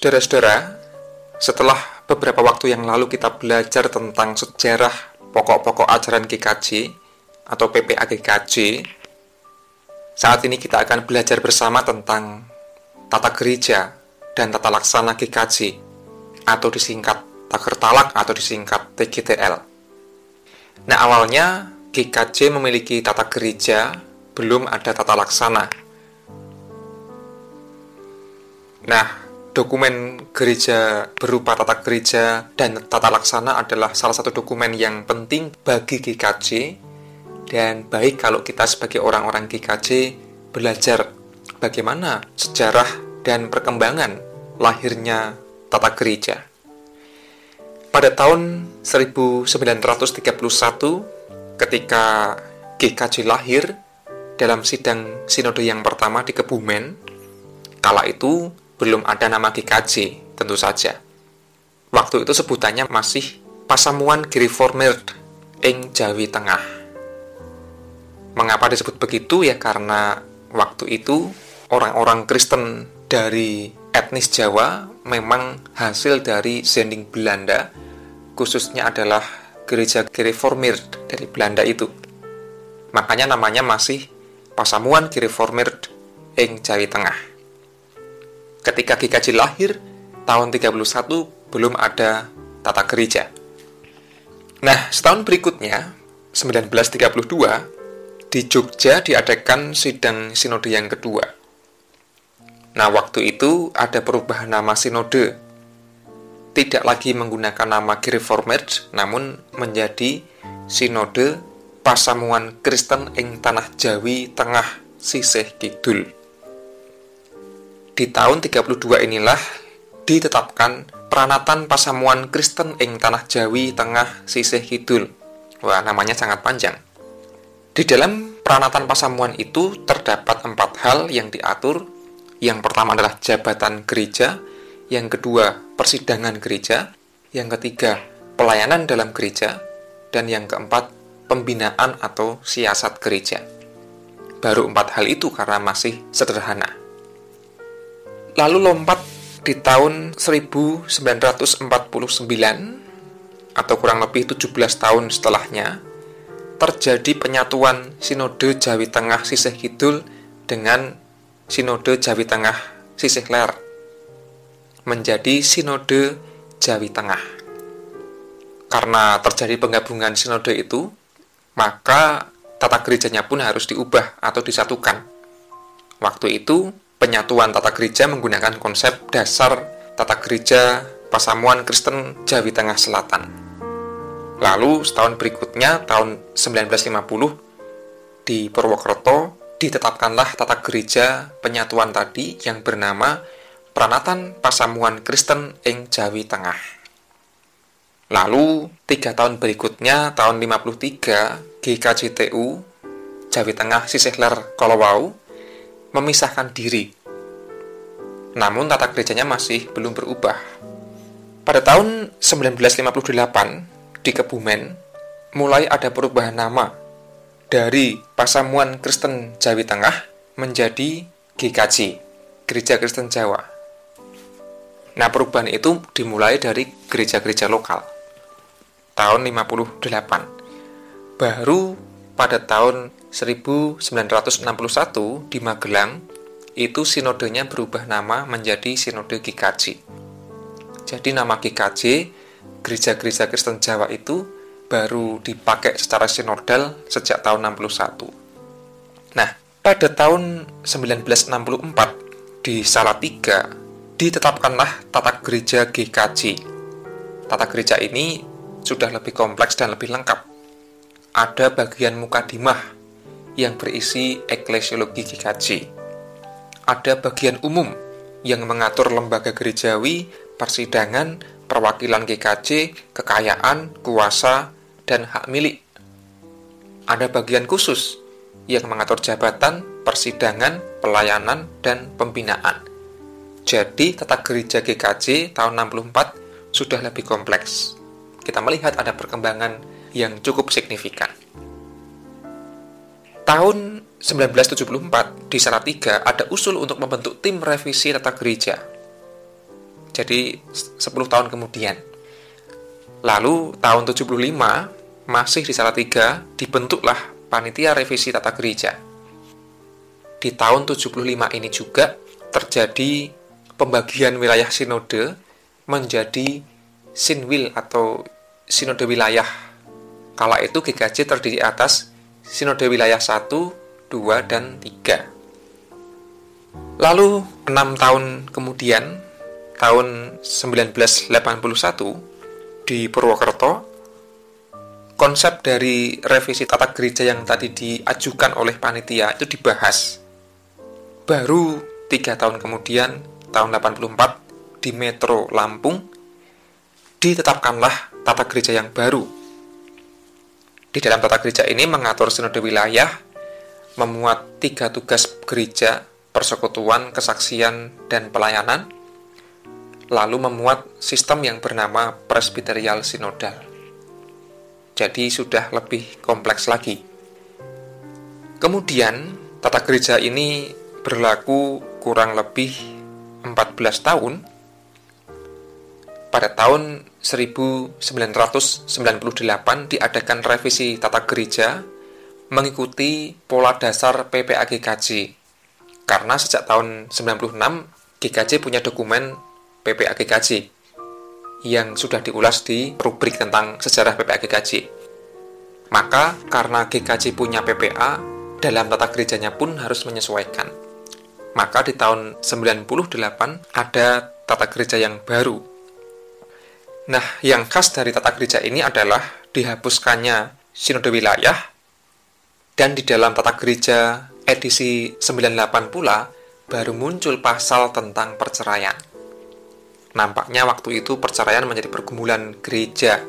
Saudara-saudara, setelah beberapa waktu yang lalu kita belajar tentang sejarah pokok-pokok ajaran GKJ atau PPA GKJ, saat ini kita akan belajar bersama tentang tata gereja dan tata laksana GKJ atau disingkat Taker Talak atau disingkat TGTL. Nah, awalnya GKJ memiliki tata gereja, belum ada tata laksana. Nah, dokumen gereja berupa tata gereja dan tata laksana adalah salah satu dokumen yang penting bagi GKJ dan baik kalau kita sebagai orang-orang GKJ belajar bagaimana sejarah dan perkembangan lahirnya tata gereja. Pada tahun 1931 ketika GKJ lahir dalam sidang sinode yang pertama di Kebumen, kala itu belum ada nama GKJ, tentu saja. Waktu itu sebutannya masih Pasamuan Gereformed ing Jawi Tengah. Mengapa disebut begitu ya karena waktu itu orang-orang Kristen dari etnis Jawa memang hasil dari sending Belanda, khususnya adalah gereja Gereformed dari Belanda itu. Makanya namanya masih Pasamuan Gereformed ing Jawi Tengah. Ketika GKJ lahir, tahun 31 belum ada tata gereja. Nah, setahun berikutnya, 1932, di Jogja diadakan sidang sinode yang kedua. Nah, waktu itu ada perubahan nama sinode. Tidak lagi menggunakan nama Gereformed, namun menjadi Sinode Pasamuan Kristen ing Tanah Jawi Tengah Sisih Kidul di tahun 32 inilah ditetapkan peranatan pasamuan Kristen ing Tanah Jawi Tengah Sisih Kidul. Wah, namanya sangat panjang. Di dalam peranatan pasamuan itu terdapat empat hal yang diatur. Yang pertama adalah jabatan gereja, yang kedua persidangan gereja, yang ketiga pelayanan dalam gereja, dan yang keempat pembinaan atau siasat gereja. Baru empat hal itu karena masih sederhana. Lalu lompat di tahun 1949 atau kurang lebih 17 tahun setelahnya terjadi penyatuan Sinode Jawi Tengah Sisih Kidul dengan Sinode Jawi Tengah Sisih Ler menjadi Sinode Jawi Tengah. Karena terjadi penggabungan sinode itu, maka tata gerejanya pun harus diubah atau disatukan. Waktu itu penyatuan tata gereja menggunakan konsep dasar tata gereja Pasamuan Kristen Jawi Tengah Selatan. Lalu setahun berikutnya tahun 1950 di Purwokerto ditetapkanlah tata gereja penyatuan tadi yang bernama Pranatan Pasamuan Kristen ing Jawi Tengah. Lalu tiga tahun berikutnya tahun 53 GKJTU Jawi Tengah Sisihler Kolowau memisahkan diri. Namun tata gerejanya masih belum berubah. Pada tahun 1958 di Kebumen mulai ada perubahan nama dari Pasamuan Kristen Jawi Tengah menjadi GKJ, Gereja Kristen Jawa. Nah, perubahan itu dimulai dari gereja-gereja lokal. Tahun 58. Baru pada tahun 1961 di Magelang itu sinodenya berubah nama menjadi Sinode GKJ. Jadi nama GKJ Gereja-gereja Kristen Jawa itu baru dipakai secara sinodal sejak tahun 61. Nah, pada tahun 1964 di Salatiga ditetapkanlah tata gereja GKJ. Tata gereja ini sudah lebih kompleks dan lebih lengkap. Ada bagian mukadimah yang berisi eklesiologi GKJ. Ada bagian umum yang mengatur lembaga gerejawi, persidangan, perwakilan GKJ, kekayaan, kuasa, dan hak milik. Ada bagian khusus yang mengatur jabatan, persidangan, pelayanan, dan pembinaan. Jadi, tata gereja GKJ tahun 64 sudah lebih kompleks. Kita melihat ada perkembangan yang cukup signifikan tahun 1974 di Salatiga ada usul untuk membentuk tim revisi tata gereja. Jadi 10 tahun kemudian. Lalu tahun 75 masih di Salatiga dibentuklah panitia revisi tata gereja. Di tahun 75 ini juga terjadi pembagian wilayah sinode menjadi sinwil atau sinode wilayah. Kala itu GKJ terdiri atas sinode wilayah 1, 2, dan 3. Lalu, enam tahun kemudian, tahun 1981, di Purwokerto, konsep dari revisi tata gereja yang tadi diajukan oleh panitia itu dibahas. Baru tiga tahun kemudian, tahun 84, di Metro Lampung, ditetapkanlah tata gereja yang baru. Di dalam tata gereja ini mengatur sinode wilayah, memuat tiga tugas gereja, persekutuan, kesaksian, dan pelayanan, lalu memuat sistem yang bernama presbyterial sinodal. Jadi sudah lebih kompleks lagi. Kemudian, tata gereja ini berlaku kurang lebih 14 tahun. Pada tahun 1998 diadakan revisi tata gereja mengikuti pola dasar PPAGKJ. Karena sejak tahun 96 GKJ punya dokumen PPA GKJ yang sudah diulas di rubrik tentang sejarah PPA GKJ. Maka karena GKJ punya PPA, dalam tata gerejanya pun harus menyesuaikan. Maka di tahun 98 ada tata gereja yang baru. Nah, yang khas dari tata gereja ini adalah dihapuskannya sinode wilayah dan di dalam tata gereja edisi 98 pula baru muncul pasal tentang perceraian. Nampaknya waktu itu perceraian menjadi pergumulan gereja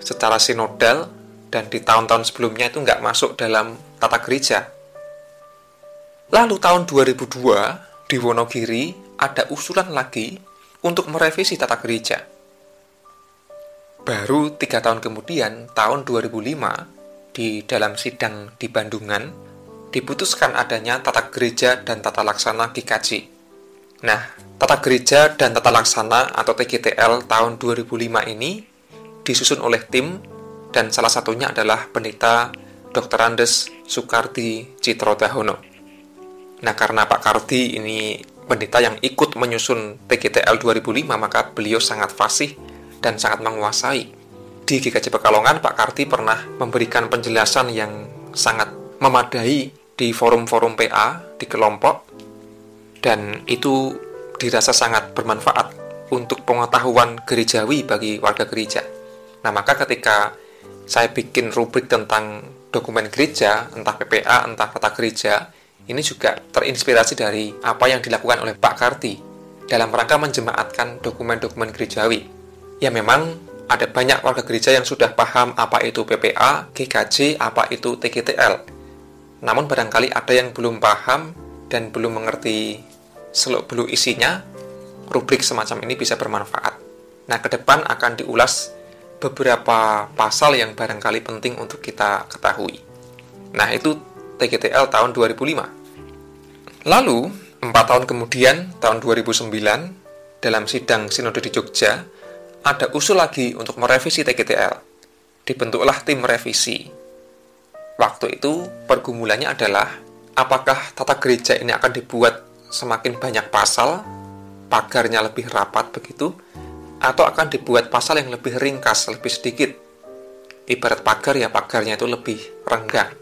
secara sinodal dan di tahun-tahun sebelumnya itu nggak masuk dalam tata gereja. Lalu tahun 2002 di Wonogiri ada usulan lagi untuk merevisi tata gereja. Baru tiga tahun kemudian, tahun 2005, di dalam sidang di Bandungan, diputuskan adanya tata gereja dan tata laksana GKJ. Nah, Tata Gereja dan Tata Laksana atau TGTL tahun 2005 ini disusun oleh tim dan salah satunya adalah pendeta Dr. Andes Soekardi Citrodahono. Nah, karena Pak Kardi ini pendeta yang ikut menyusun TGTL 2005, maka beliau sangat fasih dan sangat menguasai. Di GKJ Pekalongan, Pak Kardi pernah memberikan penjelasan yang sangat memadai di forum-forum PA, di kelompok, dan itu dirasa sangat bermanfaat untuk pengetahuan gerejawi bagi warga gereja. Nah, maka ketika saya bikin rubrik tentang dokumen gereja, entah PPA, entah tata gereja, ini juga terinspirasi dari apa yang dilakukan oleh Pak Karti dalam rangka menjemaatkan dokumen-dokumen gerejawi. Ya memang ada banyak warga gereja yang sudah paham apa itu PPA, GKJ, apa itu TGTL. Namun barangkali ada yang belum paham dan belum mengerti seluk beluk isinya, rubrik semacam ini bisa bermanfaat. Nah, ke depan akan diulas beberapa pasal yang barangkali penting untuk kita ketahui. Nah, itu TGTL tahun 2005. Lalu, empat tahun kemudian, tahun 2009, dalam sidang Sinode di Jogja, ada usul lagi untuk merevisi TGTL. Dibentuklah tim revisi. Waktu itu, pergumulannya adalah apakah tata gereja ini akan dibuat semakin banyak pasal, pagarnya lebih rapat begitu, atau akan dibuat pasal yang lebih ringkas, lebih sedikit. Ibarat pagar ya pagarnya itu lebih renggang.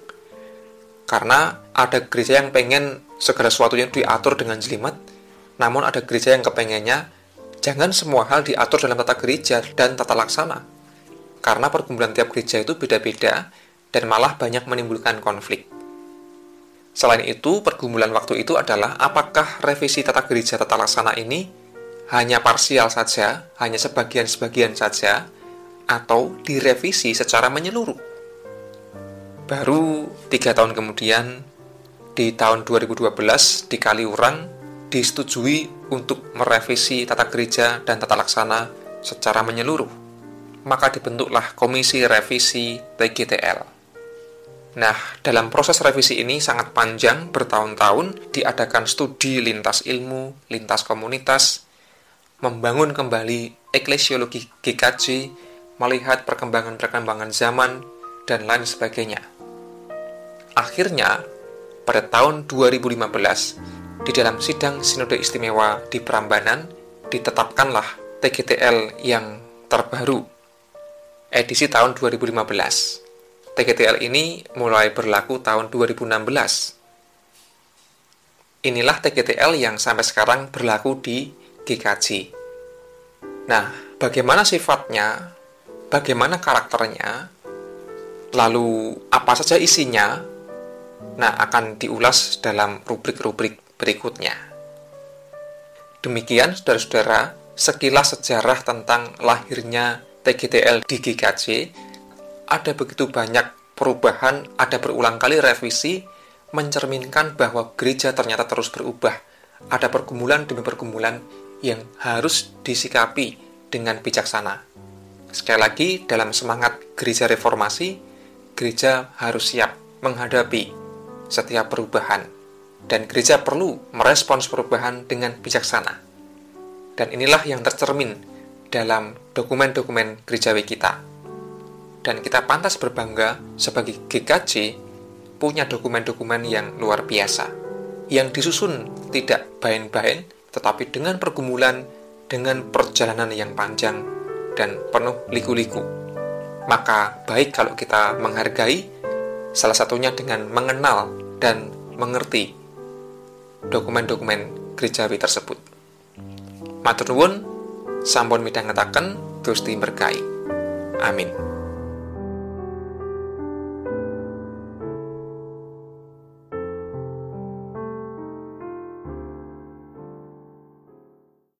Karena ada gereja yang pengen segala sesuatu yang diatur dengan jelimet, namun ada gereja yang kepengennya jangan semua hal diatur dalam tata gereja dan tata laksana. Karena pergumulan tiap gereja itu beda-beda dan malah banyak menimbulkan konflik. Selain itu, pergumulan waktu itu adalah apakah revisi tata gereja tata laksana ini hanya parsial saja, hanya sebagian-sebagian saja, atau direvisi secara menyeluruh. Baru tiga tahun kemudian, di tahun 2012 di Kaliurang disetujui untuk merevisi tata gereja dan tata laksana secara menyeluruh. Maka dibentuklah Komisi Revisi TGTL. Nah, dalam proses revisi ini sangat panjang, bertahun-tahun, diadakan studi lintas ilmu, lintas komunitas, membangun kembali eklesiologi GKJ, melihat perkembangan-perkembangan zaman, dan lain sebagainya. Akhirnya, pada tahun 2015, di dalam sidang Sinode Istimewa di Prambanan, ditetapkanlah TGTL yang terbaru, edisi tahun 2015. TGTL ini mulai berlaku tahun 2016. Inilah TGTL yang sampai sekarang berlaku di GKJ. Nah, bagaimana sifatnya, bagaimana karakternya, lalu apa saja isinya, nah akan diulas dalam rubrik-rubrik berikutnya. Demikian saudara-saudara, sekilas sejarah tentang lahirnya TGTL di GKJ, ada begitu banyak perubahan, ada berulang kali revisi, mencerminkan bahwa gereja ternyata terus berubah. Ada pergumulan demi pergumulan yang harus disikapi dengan bijaksana. Sekali lagi, dalam semangat gereja reformasi, gereja harus siap menghadapi setiap perubahan, dan gereja perlu merespons perubahan dengan bijaksana. Dan inilah yang tercermin dalam dokumen-dokumen gerejawi kita. Dan kita pantas berbangga sebagai GKJ punya dokumen-dokumen yang luar biasa, yang disusun tidak bain-bain, tetapi dengan pergumulan, dengan perjalanan yang panjang dan penuh liku-liku. Maka baik kalau kita menghargai, salah satunya dengan mengenal dan mengerti dokumen-dokumen gerejawi tersebut. Matur nuwun, sampun midhangetaken Gusti berkahi. Amin.